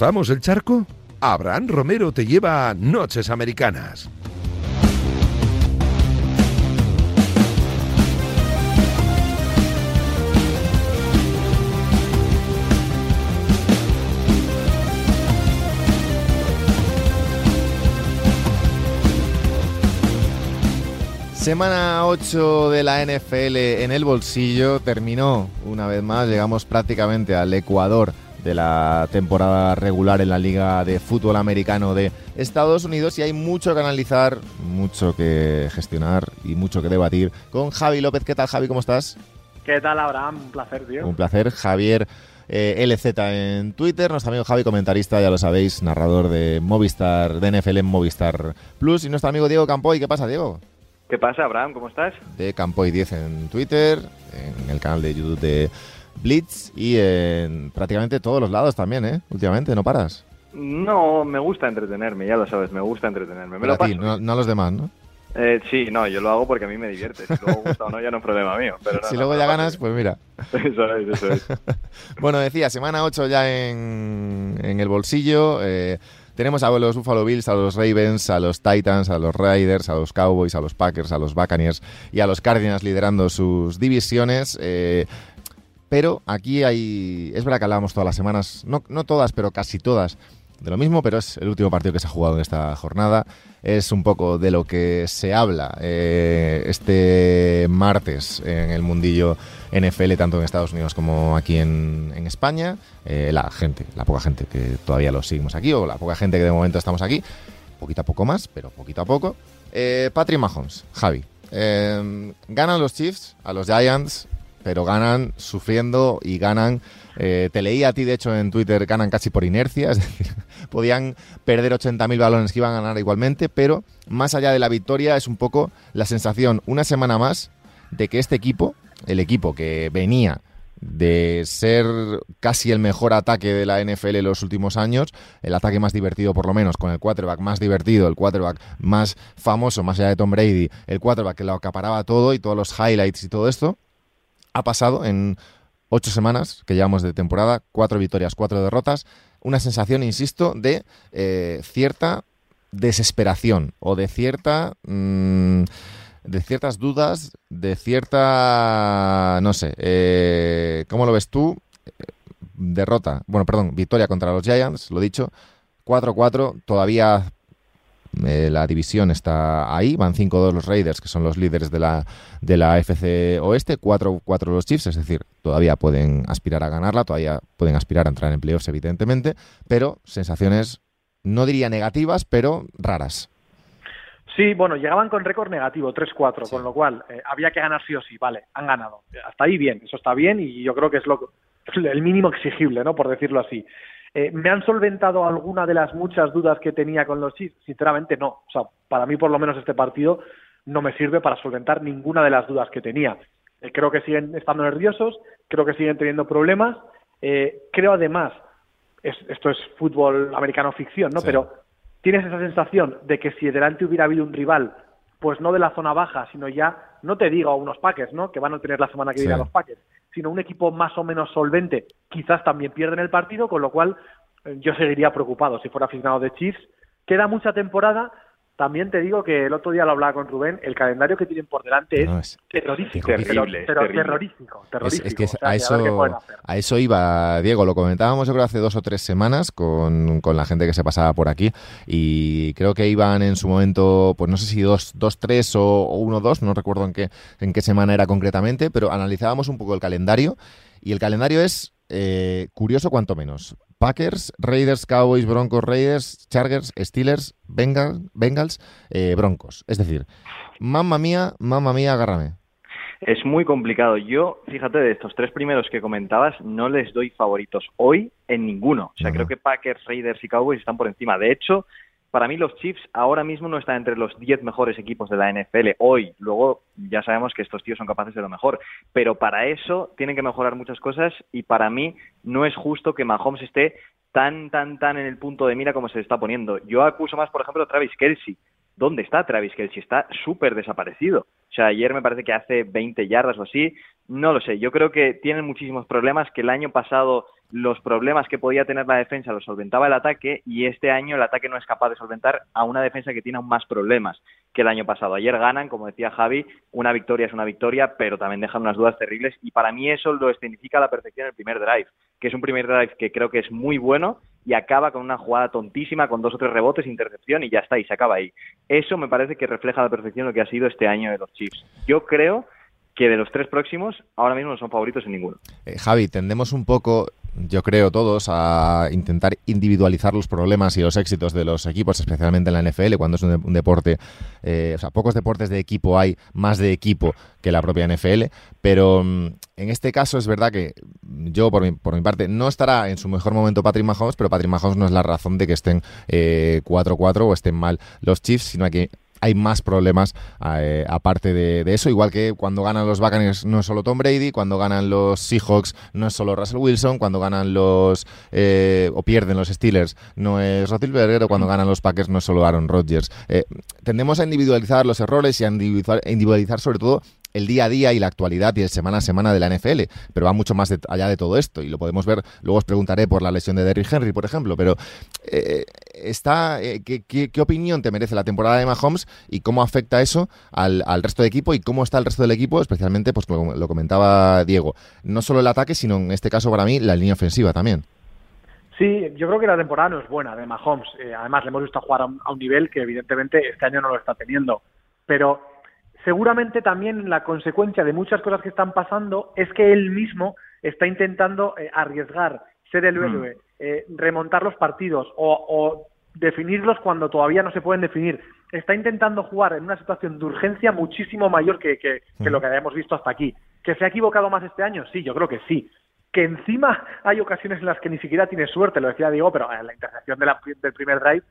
¿Cruzamos el charco? Abraham Romero te lleva a Noches Americanas. Semana 8 de la NFL en el bolsillo terminó una vez más, llegamos prácticamente al Ecuador de la temporada regular en la Liga de Fútbol Americano de Estados Unidos y hay mucho que analizar, mucho que gestionar y mucho que debatir con Javi López. ¿Qué tal Javi? ¿Cómo estás? ¿Qué tal Abraham? Un placer, tío. Un placer. Javier eh, LZ en Twitter, nuestro amigo Javi, comentarista, ya lo sabéis, narrador de Movistar, de NFL en Movistar Plus y nuestro amigo Diego Campoy. ¿Qué pasa, Diego? ¿Qué pasa, Abraham? ¿Cómo estás? De Campoy10 en Twitter, en el canal de YouTube de Blitz y en prácticamente todos los lados también, ¿eh? Últimamente, ¿no paras? No, me gusta entretenerme, ya lo sabes, me gusta entretenerme. Me Pero lo a ti, no, a los demás, ¿no? Eh, sí, no, yo lo hago porque a mí me divierte. Si luego gusta o no, ya no es problema mío. Pero no, si no, luego ya ganas, pues mira. Eso es, eso es. bueno, decía, semana 8 ya en, en el bolsillo. eh, tenemos a los Buffalo Bills, a los Ravens, a los Titans, a los Raiders, a los Cowboys, a los Packers, a los Buccaneers y a los Cardinals liderando sus divisiones. eh, pero aquí hay. Es verdad que hablábamos todas las semanas, no, no todas, pero casi todas, de lo mismo, pero es el último partido que se ha jugado en esta jornada. Es un poco de lo que se habla eh, este martes en el mundillo NFL, tanto en Estados Unidos como aquí en, España. Eh, la gente, la poca gente que todavía lo seguimos aquí, o la poca gente que de momento estamos aquí, poquito a poco más, pero poquito a poco. Eh, Patrick Mahomes, Javi. ganan los Chiefs a los Giants, pero ganan sufriendo y ganan. eh, te leí a ti, de hecho, en Twitter, ganan casi por inercia, es decir, podían perder 80.000 balones que iban a ganar igualmente, pero más allá de la victoria es un poco la sensación, una semana más, de que este equipo, el equipo que venía de ser casi el mejor ataque de la NFL en los últimos años, el ataque más divertido por lo menos, con el quarterback más divertido, el quarterback más famoso, más allá de Tom Brady, el quarterback que lo acaparaba todo y todos los highlights y todo esto, ha pasado en ocho semanas que llevamos de temporada, cuatro victorias, cuatro derrotas, una sensación, insisto, de eh, cierta desesperación o de cierta... mm, de ciertas dudas, de cierta... no sé, eh, ¿cómo lo ves tú? Eh, Derrota, bueno, perdón, victoria contra los Giants, lo dicho, 4-4, todavía eh, la división está ahí, van 5-2 los Raiders, que son los líderes de la, de la FC Oeste, 4-4 los Chiefs, es decir, todavía pueden aspirar a ganarla, todavía pueden aspirar a entrar en playoffs, evidentemente, pero sensaciones, no diría negativas, pero raras. Sí, bueno, llegaban con récord negativo, 3-4, Sí. con lo cual eh, había que ganar sí o sí, vale, han ganado. Hasta ahí bien, eso está bien y yo creo que es lo, el mínimo exigible, ¿no? Por decirlo así. Eh, ¿Me han solventado alguna de las muchas dudas que tenía con los Chiefs? Sinceramente no. O sea, para mí por lo menos este partido no me sirve para solventar ninguna de las dudas que tenía. Eh, creo que siguen estando nerviosos, creo que siguen teniendo problemas. Eh, creo además, es- esto es fútbol americano ficción, ¿no? Sí. Pero tienes esa sensación de que si delante hubiera habido un rival, pues no de la zona baja, sino ya, no te digo a unos Packers, ¿no? Que van a tener la semana que Sí. viene a los Packers, sino un equipo más o menos solvente, quizás también pierden el partido, con lo cual eh, yo seguiría preocupado si fuera aficionado de Chiefs. Queda mucha temporada. También te digo que el otro día lo hablaba con Rubén, el calendario que tienen por delante es No, es- terrorífico, terrible, pero, terrible. terrorífico, terrorífico. es que O sea, a, eso, a iba, Diego. Lo comentábamos yo creo hace dos o tres semanas con, con la gente que se pasaba por aquí y creo que iban en su momento, pues no sé si 2-3 o 1-2, no recuerdo en qué, en qué semana era concretamente, pero analizábamos un poco el calendario y el calendario es eh, curioso cuanto menos. Packers, Raiders, Cowboys, Broncos, Raiders, Chargers, Steelers, Bengals, Bengals eh, Broncos. Es decir, mamma mía, mamma mía, agárrame. Es muy complicado. Yo, fíjate, de estos tres primeros que comentabas, no les doy favoritos hoy en ninguno. O sea, creo que Packers, Raiders y Cowboys están por encima. De hecho, para mí los Chiefs ahora mismo no están entre los 10 mejores equipos de la NFL hoy. Luego ya sabemos que estos tíos son capaces de lo mejor. Pero para eso tienen que mejorar muchas cosas y para mí no es justo que Mahomes esté tan, tan, tan en el punto de mira como se le está poniendo. Yo acuso más, por ejemplo, a Travis Kelsey. ¿Dónde está Travis Kelsey? Está súper desaparecido. O sea, ayer me parece que hace 20 yardas o así. No lo sé, yo creo que tienen muchísimos problemas, que el año pasado los problemas que podía tener la defensa los solventaba el ataque y este año el ataque no es capaz de solventar a una defensa que tiene aún más problemas que el año pasado. Ayer ganan, como decía Javi, una victoria es una victoria, pero también dejan unas dudas terribles y para mí eso lo significa a la perfección el primer drive, que es un primer drive que creo que es muy bueno y acaba con una jugada tontísima, con dos o tres rebotes, intercepción y ya está, y se acaba ahí. Eso me parece que refleja la perfección lo que ha sido este año de los Chiefs. Yo creo que de los tres próximos, ahora mismo no son favoritos en ninguno. Eh, Javi, tendemos un poco, yo creo todos, a intentar individualizar los problemas y los éxitos de los equipos, especialmente en la NFL, cuando es un, deporte, eh, o sea, pocos deportes de equipo hay más de equipo que la propia NFL, pero mm, en este caso es verdad que yo, por mi, por mi parte, no estará en su mejor momento Patrick Mahomes, pero Patrick Mahomes no es la razón de que estén 4-4 eh, o estén mal los Chiefs, sino que hay más problemas eh, aparte de, eso, igual que cuando ganan los Buccaneers no es solo Tom Brady, cuando ganan los Seahawks no es solo Russell Wilson, cuando ganan los eh, o pierden los Steelers no es Roethlisberger o cuando ganan los Packers no es solo Aaron Rodgers. Eh, tendemos a individualizar los errores y a individualizar sobre todo el día a día y la actualidad y el semana a semana de la NFL, pero va mucho más allá de todo esto y lo podemos ver, luego os preguntaré por la lesión de Derrick Henry, por ejemplo, pero eh, está, eh, ¿qué, opinión te merece la temporada de Mahomes y cómo afecta eso al, resto del equipo y cómo está el resto del equipo, especialmente, pues como lo comentaba Diego, no solo el ataque, sino en este caso para mí la línea ofensiva también. Sí, yo creo que la temporada no es buena de Mahomes. Eh, además, le hemos visto jugar a un nivel que evidentemente este año no lo está teniendo. Pero seguramente también la consecuencia de muchas cosas que están pasando es que él mismo está intentando eh, arriesgar, ser el mm. héroe, eh, remontar los partidos o, definirlos cuando todavía no se pueden definir. Está intentando jugar en una situación de urgencia muchísimo mayor que, que, lo mm. que habíamos visto hasta aquí. ¿Que se ha equivocado más este año? Sí, yo creo que sí. Que encima hay ocasiones en las que ni siquiera tiene suerte, lo decía Diego, pero en la intercepción del primer drive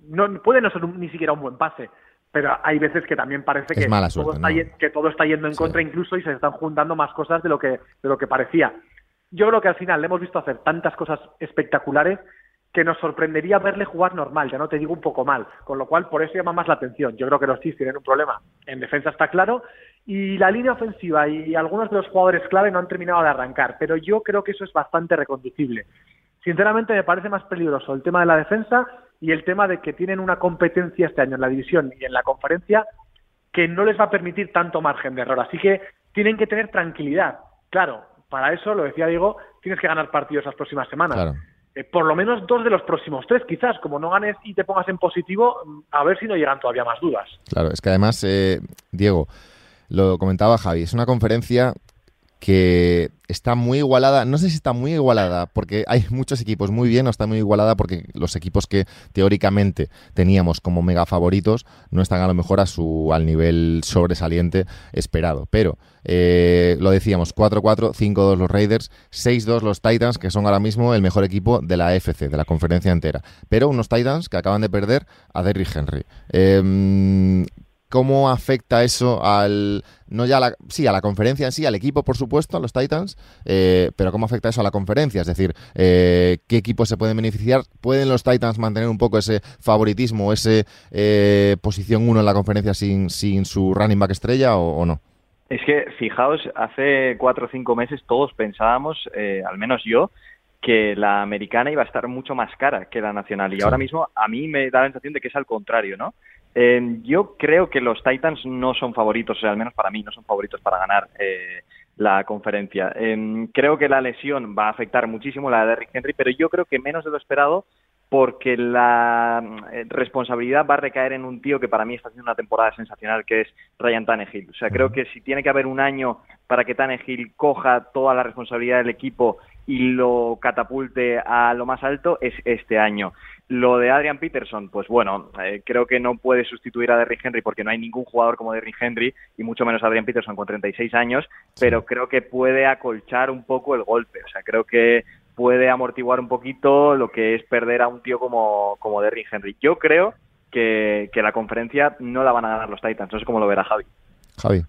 no puede no ser ni siquiera un buen pase pero hay veces que también parece que, todo está, que, todo está, yendo en contra incluso y se están juntando más cosas de lo que de lo que parecía. Yo creo que al final le hemos visto hacer tantas cosas espectaculares que nos sorprendería verle jugar normal, ya no te digo un poco mal, con lo cual por eso llama más la atención. Yo creo que los Chiefs tienen un problema en defensa está claro y la línea ofensiva y algunos de los jugadores clave no han terminado de arrancar, pero yo creo que eso es bastante reconducible. Sinceramente me parece más peligroso el tema de la defensa y el tema de que tienen una competencia este año en la división y en la conferencia que no les va a permitir tanto margen de error. Así que tienen que tener tranquilidad. Claro, para eso, lo decía Diego, tienes que ganar partidos las próximas semanas. Eh, por lo menos dos de los próximos tres, quizás, como no ganes y te pongas en positivo, a ver si no llegan todavía más dudas. Claro, es que además, eh, Diego, lo comentaba Javi, es una conferencia que está muy igualada. No sé si está muy igualada porque hay muchos equipos muy bien o está muy igualada porque los equipos que teóricamente teníamos como mega favoritos no están a lo mejor a su al nivel sobresaliente esperado. Pero eh, lo decíamos, 4-4, 5-2 los Raiders, 6-2 los Titans, que son ahora mismo el mejor equipo de la FC, de la conferencia entera. Pero unos Titans que acaban de perder a Derrick Henry. Eh, ¿Cómo afecta eso al, no ya a la, sí, a la conferencia en sí, al equipo, por supuesto, a los Titans, eh, pero cómo afecta eso a la conferencia? Es decir, eh, ¿qué equipos se pueden beneficiar? ¿Pueden los Titans mantener un poco ese favoritismo, ese eh, posición 1 en la conferencia sin, sin su running back estrella o, no? Es que, fijaos, hace cuatro o cinco meses todos pensábamos, al menos yo, que la americana iba a estar mucho más cara que la nacional. Y ahora mismo a mí me da la sensación de que es al contrario, ¿no? Eh, yo creo que los Titans no son favoritos, o sea, al menos para mí no son favoritos para ganar eh, la conferencia. Eh, creo que la lesión va a afectar muchísimo la de Derrick Henry, pero yo creo que menos de lo esperado porque la eh, responsabilidad va a recaer en un tío que para mí está haciendo una temporada sensacional, que es Ryan Tannehill. O sea, creo que si tiene que haber un año para que Tannehill coja toda la responsabilidad del equipo y lo catapulte a lo más alto, es este año. Lo de Adrian Peterson, pues bueno, eh, creo que no puede sustituir a Derrick Henry porque no hay ningún jugador como Derrick Henry y mucho menos Adrian Peterson con 36 años, pero creo que puede acolchar un poco el golpe. O sea, creo que puede amortiguar un poquito lo que es perder a un tío como, como Derrick Henry. Yo creo que, que la conferencia no la van a ganar los Titans. No sé cómo lo verá Javi. Javi.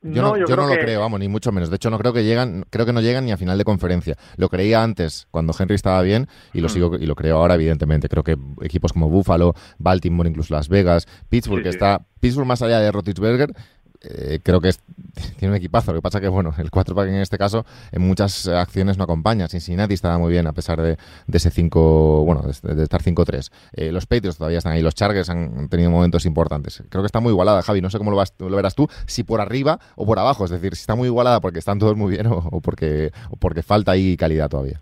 Yo no, yo no lo creo, vamos, ni mucho menos. De hecho, no creo que llegan, creo que no llegan ni a final de conferencia. Lo creía antes, cuando Henry estaba bien, y lo hmm. sigo y lo creo ahora, evidentemente. Creo que equipos como Buffalo, Baltimore, incluso Las Vegas, Pittsburgh, que está Pittsburgh más allá de Rotisberger, eh, creo que tiene un equipazo. Lo que pasa que, bueno, el 4 pack en este caso, en muchas acciones no acompaña. Cincinnati estaba muy bien a pesar de, ese 5, bueno, de, estar 5-3. Eh, los Patriots todavía están ahí. Los Chargers han tenido momentos importantes. Creo que está muy igualada, Javi. No sé cómo lo, vas, lo verás tú, si por arriba o por abajo. Es decir, si está muy igualada porque están todos muy bien o, porque, o porque falta ahí calidad todavía.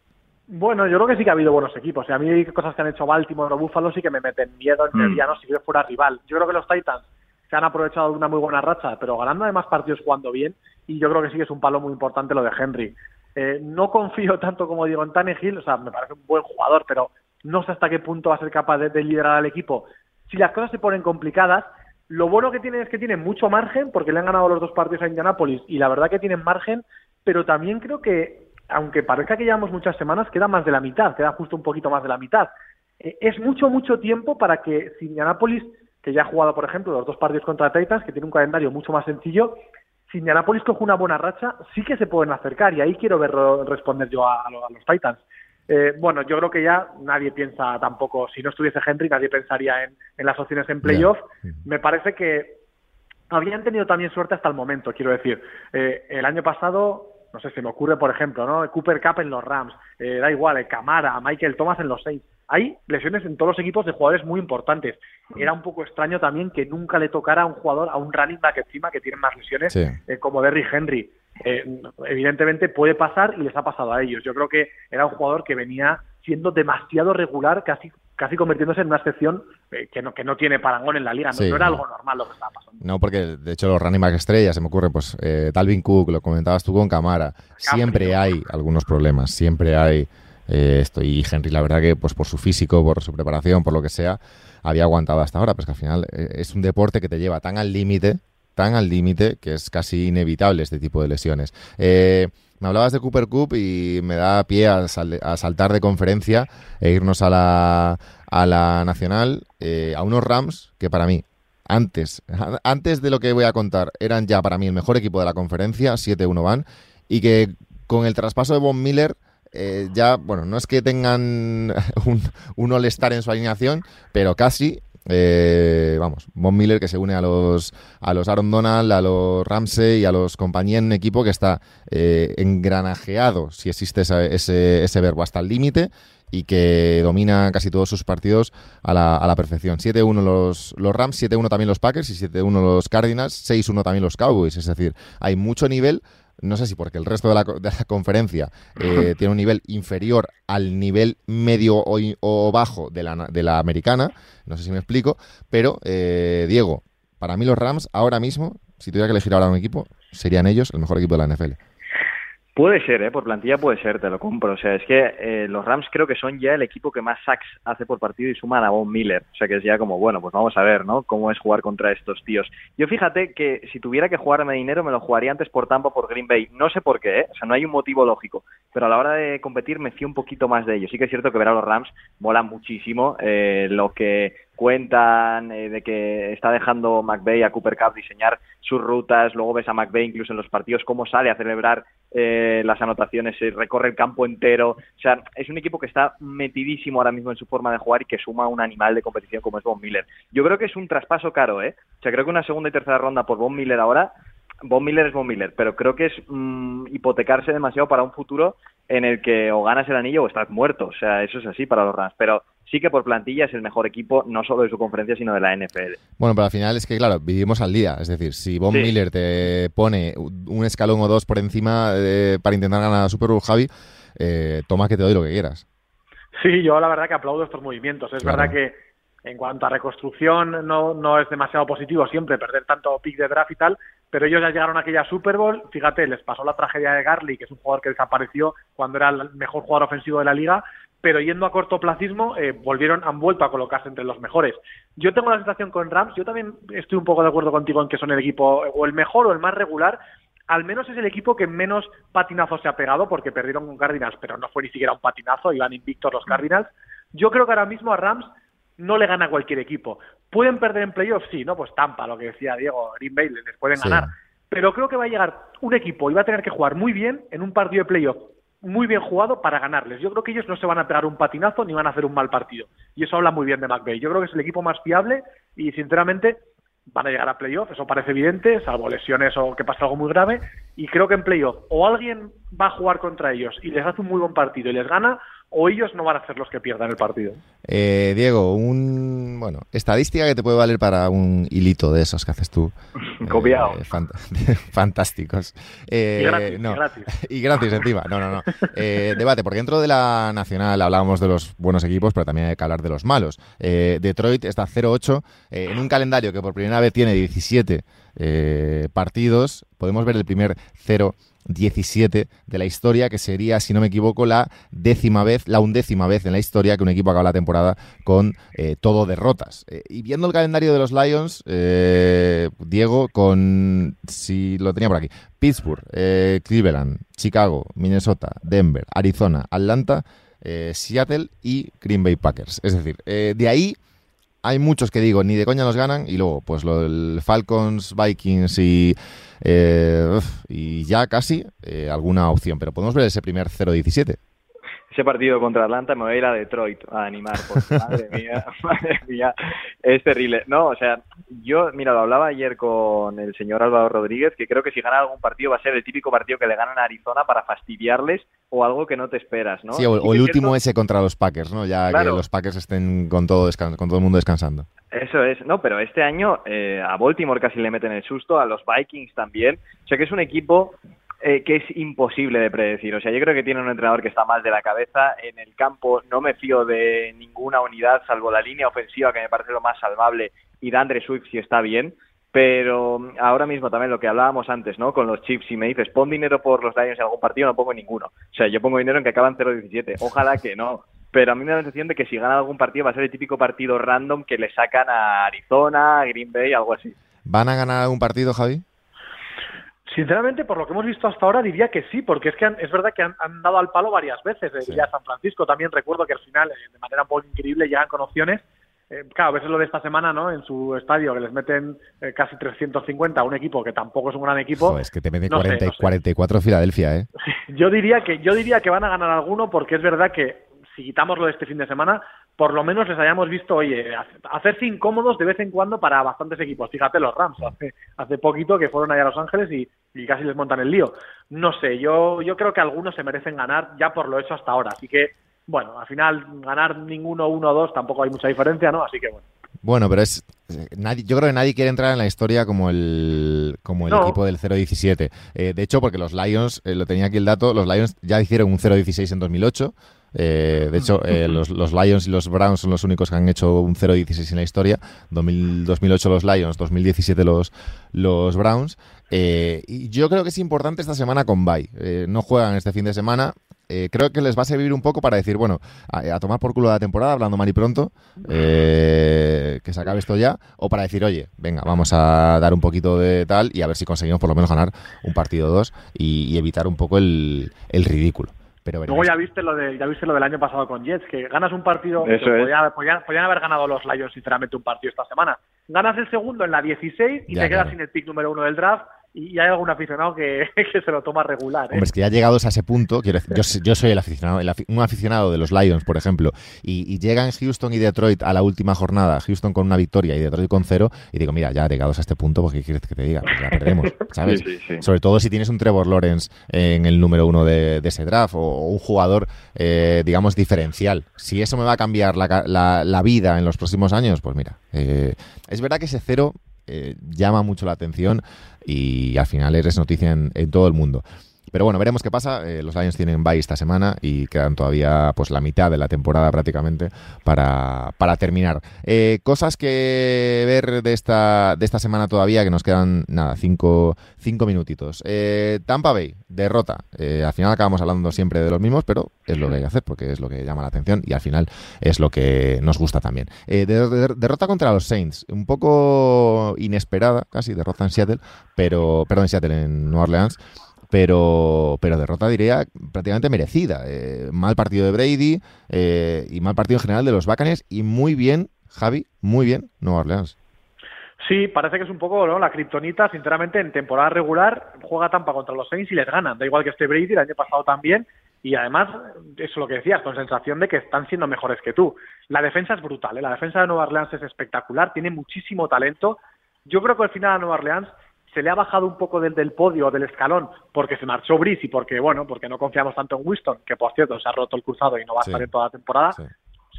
Bueno, yo creo que sí que ha habido buenos equipos. a mí hay cosas que han hecho Baltimore o Buffalo sí que me meten miedo en mm. no si yo fuera rival. Yo creo que los Titans se han aprovechado de una muy buena racha, pero ganando además partidos jugando bien, y yo creo que sí que es un palo muy importante lo de Henry. Eh, no confío tanto como digo en Tannehill, o sea, me parece un buen jugador, pero no sé hasta qué punto va a ser capaz de, liderar al equipo. Si las cosas se ponen complicadas, lo bueno que tiene es que tiene mucho margen, porque le han ganado los dos partidos a Indianapolis, y la verdad que tienen margen, pero también creo que, aunque parezca que llevamos muchas semanas, queda más de la mitad, queda justo un poquito más de la mitad. Eh, es mucho, mucho tiempo para que si Indianapolis que ya ha jugado, por ejemplo, los dos partidos contra Titans, que tiene un calendario mucho más sencillo. Si Indianapolis coge una buena racha, sí que se pueden acercar y ahí quiero ver responder yo a, los Titans. Eh, bueno, yo creo que ya nadie piensa tampoco, si no estuviese Henry, nadie pensaría en, las opciones en playoff. Me parece que habían tenido también suerte hasta el momento, quiero decir. Eh, el año pasado, no sé, se me ocurre, por ejemplo, ¿no? Cooper Cup en los Rams, eh, da igual, Camara, Michael Thomas en los seis hay lesiones en todos los equipos de jugadores muy importantes. Era un poco extraño también que nunca le tocara a un jugador, a un running back encima que tiene más lesiones, eh, como Derrick Henry. Eh, evidentemente puede pasar y les ha pasado a ellos. Yo creo que era un jugador que venía siendo demasiado regular, casi casi convirtiéndose en una excepción eh, que, no, que no tiene parangón en la liga. No, era algo normal lo que estaba pasando. No, porque de hecho los running back estrellas, se me ocurre, pues Dalvin Cook, lo comentabas tú con Camara, siempre hay algunos problemas, siempre hay eh, esto. Y Henry, la verdad que pues por su físico, por su preparación, por lo que sea, había aguantado hasta ahora. Pues que al final eh, es un deporte que te lleva tan al límite, tan al límite, que es casi inevitable este tipo de lesiones. Eh, me hablabas de Cooper Cup y me da pie a, saltar de conferencia e irnos a la, a la nacional, a unos Rams que para mí, antes, antes de lo que voy a contar, eran ya para mí el mejor equipo de la conferencia, 7-1 van, y que con el traspaso de Von Miller eh, ya, bueno, no es que tengan un, un all-star en su alineación, pero casi. Eh, vamos, Von Miller que se une a los, a los Aaron Donald, a los Ramsey y a los compañía en equipo que está eh, engranajeado, si existe ese, ese, verbo, hasta el límite y que domina casi todos sus partidos a la, a la perfección. 7-1 los, los Rams, 7-1 también los Packers y 7-1 los Cardinals, 6-1 también los Cowboys. Es decir, hay mucho nivel no sé si porque el resto de la, de la conferencia eh, tiene un nivel inferior al nivel medio o, bajo de la, de la, americana, no sé si me explico, pero eh, Diego, para mí los Rams ahora mismo, si tuviera que elegir ahora un equipo, serían ellos el mejor equipo de la NFL. Puede ser, ¿eh? por plantilla puede ser, te lo compro. O sea, es que eh, los Rams creo que son ya el equipo que más sacks hace por partido y suman a Von Miller. O sea, que es ya como, bueno, pues vamos a ver, ¿no? Cómo es jugar contra estos tíos. Yo fíjate que si tuviera que jugarme dinero, me lo jugaría antes por Tampa por Green Bay. No sé por qué, ¿eh? O sea, no hay un motivo lógico. Pero a la hora de competir me fío un poquito más de ellos. Sí que es cierto que ver a los Rams mola muchísimo. Eh, lo que cuentan eh, de que está dejando McVeigh a Cooper Cup diseñar sus rutas, luego ves a McVeigh incluso en los partidos cómo sale a celebrar eh, las anotaciones, recorre el campo entero, o sea, es un equipo que está metidísimo ahora mismo en su forma de jugar y que suma un animal de competición como es Von Miller. Yo creo que es un traspaso caro, ¿eh? O sea, creo que una segunda y tercera ronda por Von Miller ahora Von Miller es Von Miller, pero creo que es mm, hipotecarse demasiado para un futuro en el que o ganas el anillo o estás muerto. O sea, eso es así para los Rams. Pero sí que por plantilla es el mejor equipo, no solo de su conferencia, sino de la NFL. Bueno, pero al final es que, claro, vivimos al día. Es decir, si Von Miller te pone un escalón o dos por encima eh, para intentar ganar a Super Bowl, Javi, eh, toma que te doy lo que quieras. Sí, yo la verdad que aplaudo estos movimientos. Es verdad que en cuanto a reconstrucción no, no es demasiado positivo siempre perder tanto pick de draft y tal, pero ellos ya llegaron a aquella Super Bowl, fíjate, les pasó la tragedia de Garley, que es un jugador que desapareció cuando era el mejor jugador ofensivo de la liga, pero yendo a cortoplacismo eh, volvieron, han vuelto a colocarse entre los mejores. Yo tengo la situación con Rams, yo también estoy un poco de acuerdo contigo en que son el equipo o el mejor o el más regular, al menos es el equipo que menos patinazos se ha pegado porque perdieron con Cardinals, pero no fue ni siquiera un patinazo, iban invictos los Cardinals. Yo creo que ahora mismo a Rams no le gana cualquier equipo. ¿Pueden perder en playoffs? Sí, ¿no? Pues Tampa, lo que decía Diego, Green Bay, les pueden ganar. Pero creo que va a llegar un equipo y va a tener que jugar muy bien en un partido de playoff muy bien jugado para ganarles. Yo creo que ellos no se van a pegar un patinazo ni van a hacer un mal partido. Y eso habla muy bien de McVeigh. Yo creo que es el equipo más fiable y, sinceramente, van a llegar a playoff, eso parece evidente, salvo lesiones o que pase algo muy grave, y creo que en playoff o alguien va a jugar contra ellos y les hace un muy buen partido y les gana, o ellos no van a ser los que pierdan el partido. Eh, Diego, un bueno, estadística que te puede valer para un hilito de esos que haces tú. Copiado. Eh, fant- fantásticos. Eh, Y gratis, no. y gratis. Y gratis encima. No, no, no. Eh, debate, porque dentro de la nacional hablábamos de los buenos equipos, pero también hay que hablar de los malos. Detroit está 0-8 eh, en un calendario que por primera vez tiene 17 eh, partidos. Podemos ver el primer 0-17 de la historia, que sería, si no me equivoco, la décima vez, la undécima vez en la historia que un equipo acaba la temporada con eh, todo derrotas. Eh, y viendo el calendario de los Lions, eh, Diego, con, si lo tenía por aquí, Pittsburgh, Cleveland, Chicago, Minnesota, Denver, Arizona, Atlanta, Seattle y Green Bay Packers. Es decir, de ahí hay muchos que digo, ni de coña los ganan, y luego, pues lo del Falcons, Vikings y, eh, y ya casi eh, alguna opción. Pero podemos ver ese primer 0-17. Ese partido contra Atlanta me voy a ir a Detroit a animar, porque madre mía, madre mía, es terrible. No, o sea, yo, mira, lo hablaba ayer con el señor Álvaro Rodríguez, que creo que si gana algún partido va a ser el típico partido que le ganan a Arizona para fastidiarles o algo que no te esperas, ¿no? Sí, o, o que el último cierto- ese contra los Packers, ¿no? Ya que Claro. los Packers estén con todo, con todo el mundo descansando. Eso es, no, pero este año eh, a Baltimore casi le meten el susto, a los Vikings también. O sea que es un equipo eh, que es imposible de predecir. O sea, yo creo que tiene un entrenador que está mal de la cabeza. En el campo no me fío de ninguna unidad, salvo la línea ofensiva, que me parece lo más salvable, y de Andre Swift si está bien. Pero mm, ahora mismo también lo que hablábamos antes, ¿no? Con los chips, si me dices, pon dinero por los Lions en algún partido, no pongo ninguno. O sea, yo pongo dinero en que acaban 0-17. Ojalá que no. Pero a mí me da la sensación de que si gana algún partido va a ser el típico partido random que le sacan a Arizona, a Green Bay, algo así. ¿Van a ganar algún partido, Javi? Sinceramente, por lo que hemos visto hasta ahora, diría que sí, porque es que han- es verdad que han, han dado al palo varias veces. Eh, Sí. Ya San Francisco también recuerdo que al final, eh, de manera un poco increíble, llegan con opciones. Eh, claro, a veces lo de esta semana, ¿no? En su estadio, que les meten eh, casi 350 a un equipo que tampoco es un gran equipo. Joder, es que te mete no sé, 40 y no sé. 44 Filadelfia, ¿eh? Yo diría que yo diría que van a ganar alguno porque es verdad que si quitamos lo de este fin de semana, por lo menos les hayamos visto, oye, hace- hacerse incómodos de vez en cuando para bastantes equipos. Fíjate los Rams, hace, hace poquito que fueron allá a Los Ángeles y, y casi les montan el lío. No sé, yo, yo creo que algunos se merecen ganar ya por lo hecho hasta ahora. Así que, bueno, al final ganar ninguno, uno o dos tampoco hay mucha diferencia, ¿no? Así que bueno. Bueno, pero es eh, nadie, yo creo que nadie quiere entrar en la historia como el como el No. equipo del 0-17. Eh, de hecho, porque los Lions, eh, lo tenía aquí el dato, los Lions ya hicieron un 0-16 en 2008. Eh, de hecho, eh, los, los Lions y los Browns son los únicos que han hecho un 0-16 en la historia. 2000 2008 los Lions, 2017 los, los Browns. Eh, y yo creo que es importante esta semana con Bay. no juegan este fin de semana. Eh, creo que les va a servir un poco para decir, bueno, a, a tomar por culo la temporada, hablando mal y pronto, eh, que se acabe esto ya, o para decir, oye, venga, vamos a dar un poquito de tal y a ver si conseguimos por lo menos ganar un partido o dos y, y evitar un poco el, el ridículo. Pero Luego ya viste lo de, ya viste lo del año pasado con Jets, que ganas un partido, Eso que podían, podían- podían haber ganado los Lions sinceramente un partido esta semana. Ganas el segundo en la 16 y Ya, te quedas claro. sin el pick número uno del draft y, hay algún aficionado que, que se lo toma regular. ¿eh? Hombre, es que ya llegados a ese punto, quiero decir, yo, yo soy el aficionado, el un aficionado de los Lions, por ejemplo, y, y llegan Houston y Detroit a la última jornada, Houston con una victoria y Detroit con cero, y digo, mira, ya llegados a este punto, pues ¿qué quieres que te diga? Pues ya perdemos, ¿sabes? Sí, sí, sí. Sobre todo si tienes un Trevor Lawrence en el número uno de, de ese draft o, o un jugador, eh, digamos, diferencial. Si eso me va a cambiar la, la- la vida en los próximos años, pues mira, eh, es verdad que ese cero eh, llama mucho la atención y al final eres noticia en, en todo el mundo. Pero bueno, veremos qué pasa. Eh, los Lions tienen bye esta semana y quedan todavía pues la mitad de la temporada prácticamente para, para terminar. Eh, cosas que ver de esta, de esta semana todavía, que nos quedan nada, cinco, cinco minutitos. Eh, Tampa Bay, derrota. Eh, al final acabamos hablando siempre de los mismos, pero es lo que hay que hacer porque es lo que llama la atención y al final es lo que nos gusta también. Eh, de- de- derrota contra los Saints, un poco inesperada, casi derrota en Seattle, pero perdón, en Seattle, en Nueva Orleans pero, pero derrota diría prácticamente merecida. Eh, mal partido de Brady eh, y mal partido en general de los Buccaneers y muy bien, Javi, muy bien Nueva Orleans. Sí, parece que es un poco ¿no? la kriptonita, sinceramente, en temporada regular juega Tampa contra los Saints y les ganan. Da igual que esté Brady, el año pasado también. Y además, eso es lo que decías, con sensación de que están siendo mejores que tú. La defensa es brutal, ¿eh? la defensa de Nueva Orleans es espectacular, tiene muchísimo talento. Yo creo que al final a Nueva Orleans se le ha bajado un poco del, del podio, del escalón, porque se marchó Brice y porque, bueno, porque no confiamos tanto en Winston, que por cierto se ha roto el cruzado y no va a estar en toda la temporada. Sí.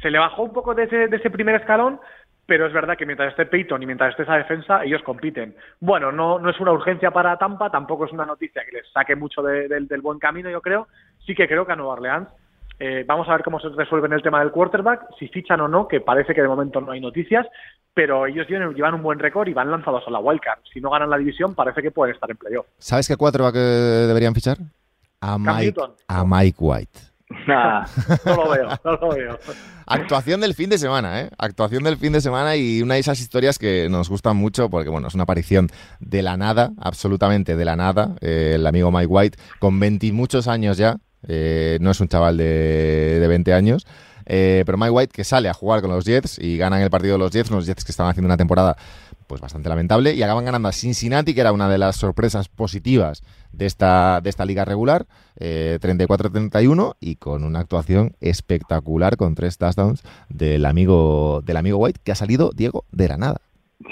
Se le bajó un poco de ese, de ese primer escalón, pero es verdad que mientras esté Peyton y mientras esté esa defensa, ellos compiten. Bueno, no, no es una urgencia para Tampa, tampoco es una noticia que les saque mucho de- del- del buen camino, yo creo. Sí que creo que a Nueva Orleans eh, vamos a ver cómo se resuelve en el tema del quarterback, si fichan o no, que parece que de momento no hay noticias, pero ellos llevan, llevan un buen récord y van lanzados a la wildcard. Si no ganan la división, parece que pueden estar en playoff. ¿Sabes qué cuatro que deberían fichar? A Mike, Newton. a Mike White. Nah. No lo veo, no lo veo. Actuación del fin de semana, ¿eh? Actuación del fin de semana y una de esas historias que nos gustan mucho porque, bueno, es una aparición de la nada, absolutamente de la nada. Eh, el amigo Mike White, con 20 y muchos años ya, eh, no es un chaval de, de 20 años, eh, pero Mike White que sale a jugar con los Jets y ganan el partido de los Jets, unos Jets que estaban haciendo una temporada pues bastante lamentable y acaban ganando a Cincinnati, que era una de las sorpresas positivas de esta, de esta liga regular, eh, 34-31 y con una actuación espectacular con tres touchdowns del amigo, del amigo White, que ha salido, Diego, de la nada.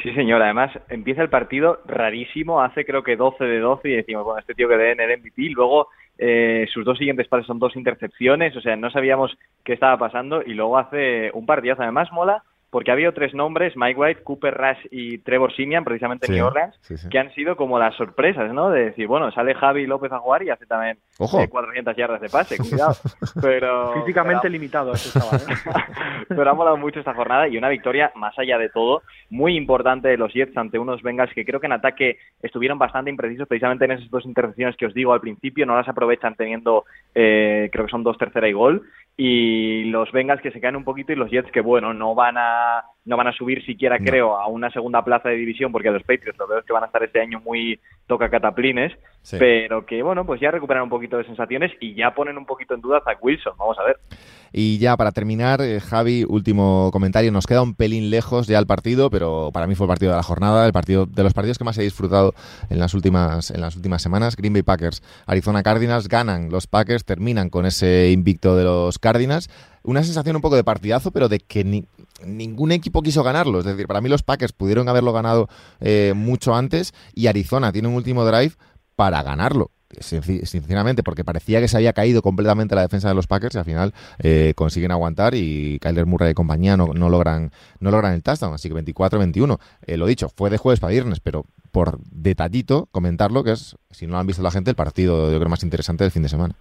Sí, señor. Además, empieza el partido rarísimo. Hace creo que 12 de 12 y decimos, bueno, este tío que debe en el MVP. Luego, eh, sus dos siguientes pases son dos intercepciones. O sea, no sabíamos qué estaba pasando. Y luego hace un partidazo. Además, mola porque había tres nombres, Mike White, Cooper Rush y Trevor Simian, precisamente en Sí, New Orleans, sí, sí. que han sido como las sorpresas, ¿no? De decir, bueno, sale Javi López a jugar y hace también Ojo. eh, 400 yardas de pase, cuidado. Pero, Físicamente pero- limitado ese chaval. ¿eh? pero ha molado mucho esta jornada y una victoria, más allá de todo, muy importante de los Jets ante unos Bengals que creo que en ataque estuvieron bastante imprecisos, precisamente en esas dos intercepciones que os digo al principio, no las aprovechan teniendo, eh, creo que son dos tercera y gol, y los Bengals que se caen un poquito y los Jets que, bueno, no van a no van a subir siquiera, No. creo, a una segunda plaza de división, porque los Patriots lo veo es que van a estar este año muy toca cataplines, Sí. pero que, bueno, pues ya recuperan un poquito de sensaciones y ya ponen un poquito en duda a Zach Wilson, vamos a ver. Y ya para terminar, eh, Javi, último comentario. Nos queda un pelín lejos ya el partido, pero para mí fue el partido de la jornada, el partido de los partidos que más he disfrutado en las últimas, en las últimas semanas. Green Bay Packers, Arizona Cardinals, ganan los Packers, terminan con ese invicto de los Cardinals. Una sensación un poco de partidazo, pero de que ni- ningún equipo quiso ganarlo. Es decir, para mí los Packers pudieron haberlo ganado eh, mucho antes y Arizona tiene un último drive para ganarlo. Sinceramente, porque parecía que se había caído completamente la defensa de los Packers y al final eh, consiguen aguantar y Kyler Murray y compañía no, no logran no logran el touchdown, así que 24-21. Eh, lo dicho, fue de jueves para viernes, pero por detallito comentarlo, que es, si no lo han visto la gente, el partido yo creo más interesante del fin de semana.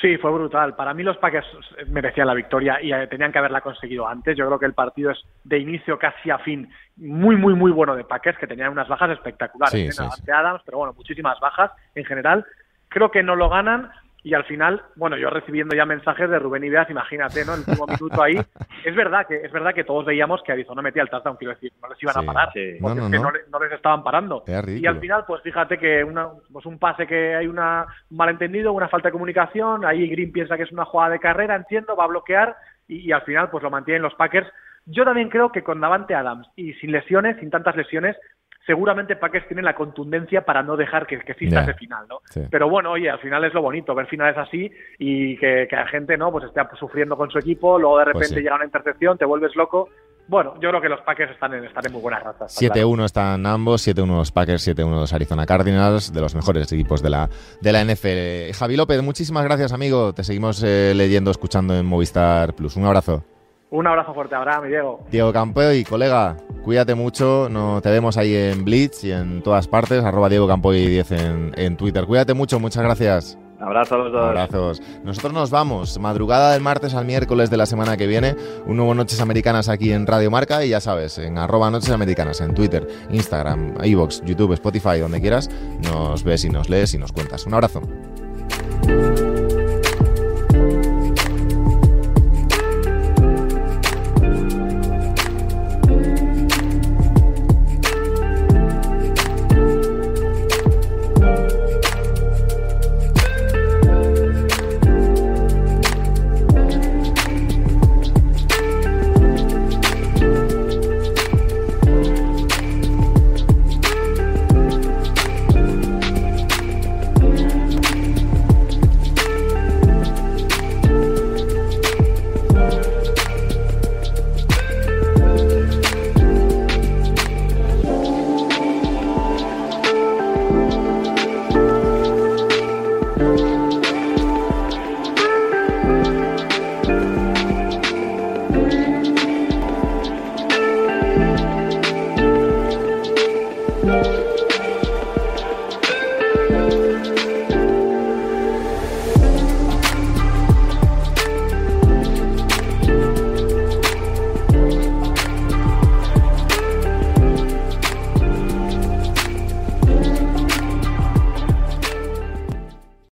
Sí, fue brutal. Para mí los Packers merecían la victoria y eh, tenían que haberla conseguido antes. Yo creo que el partido es de inicio casi a fin muy, muy, muy bueno de Packers, que tenían unas bajas espectaculares. Sí, ¿eh? sí. Adams, pero bueno, muchísimas bajas en general. Creo que no lo ganan y al final, bueno, yo recibiendo ya mensajes de Rubén Ideas, imagínate, ¿no? El último minuto ahí. Es verdad que es verdad que todos veíamos que Arizona metía el touchdown, quiero decir, no les iban Sí, a parar, sí. porque No, no, es que no. no, le- no les estaban parando. Y al final, pues fíjate que una, pues un pase que hay una, un malentendido, una falta de comunicación, ahí Green piensa que es una jugada de carrera, entiendo, va a bloquear y, y al final pues lo mantienen los Packers. Yo también creo que con Davante Adams y sin lesiones, sin tantas lesiones, seguramente Packers tienen la contundencia para no dejar que, que exista Ya. ese final, ¿no? Sí. Pero bueno, oye, al final es lo bonito, ver finales así y que, que la gente, ¿no? Pues esté sufriendo con su equipo, luego de Pues repente sí. llega una intercepción, te vuelves loco. Bueno, yo creo que los Packers están en, están en muy buena raza. está claro. 7-1 están ambos, 7-1 los Packers, 7-1 los Arizona Cardinals, de los mejores equipos de la, de la NFL. Javi López, muchísimas gracias, amigo. Te seguimos eh, leyendo, escuchando en Movistar Plus. Un abrazo. Un abrazo fuerte, Abraham y Diego. Diego Campoy, colega, cuídate mucho. No, te vemos ahí en Blitz y en todas partes. Arroba Diego Campoy 10 en, en Twitter. Cuídate mucho, muchas gracias. Abrazo a los dos. Abrazos. Nosotros nos vamos. Madrugada del martes al miércoles de la semana que viene. Un nuevo Noches Americanas aquí en Radio Marca. Y ya sabes, en arroba Noches Americanas, en Twitter, Instagram, iVoox, YouTube, Spotify, donde quieras. Nos ves y nos lees y nos cuentas. Un abrazo.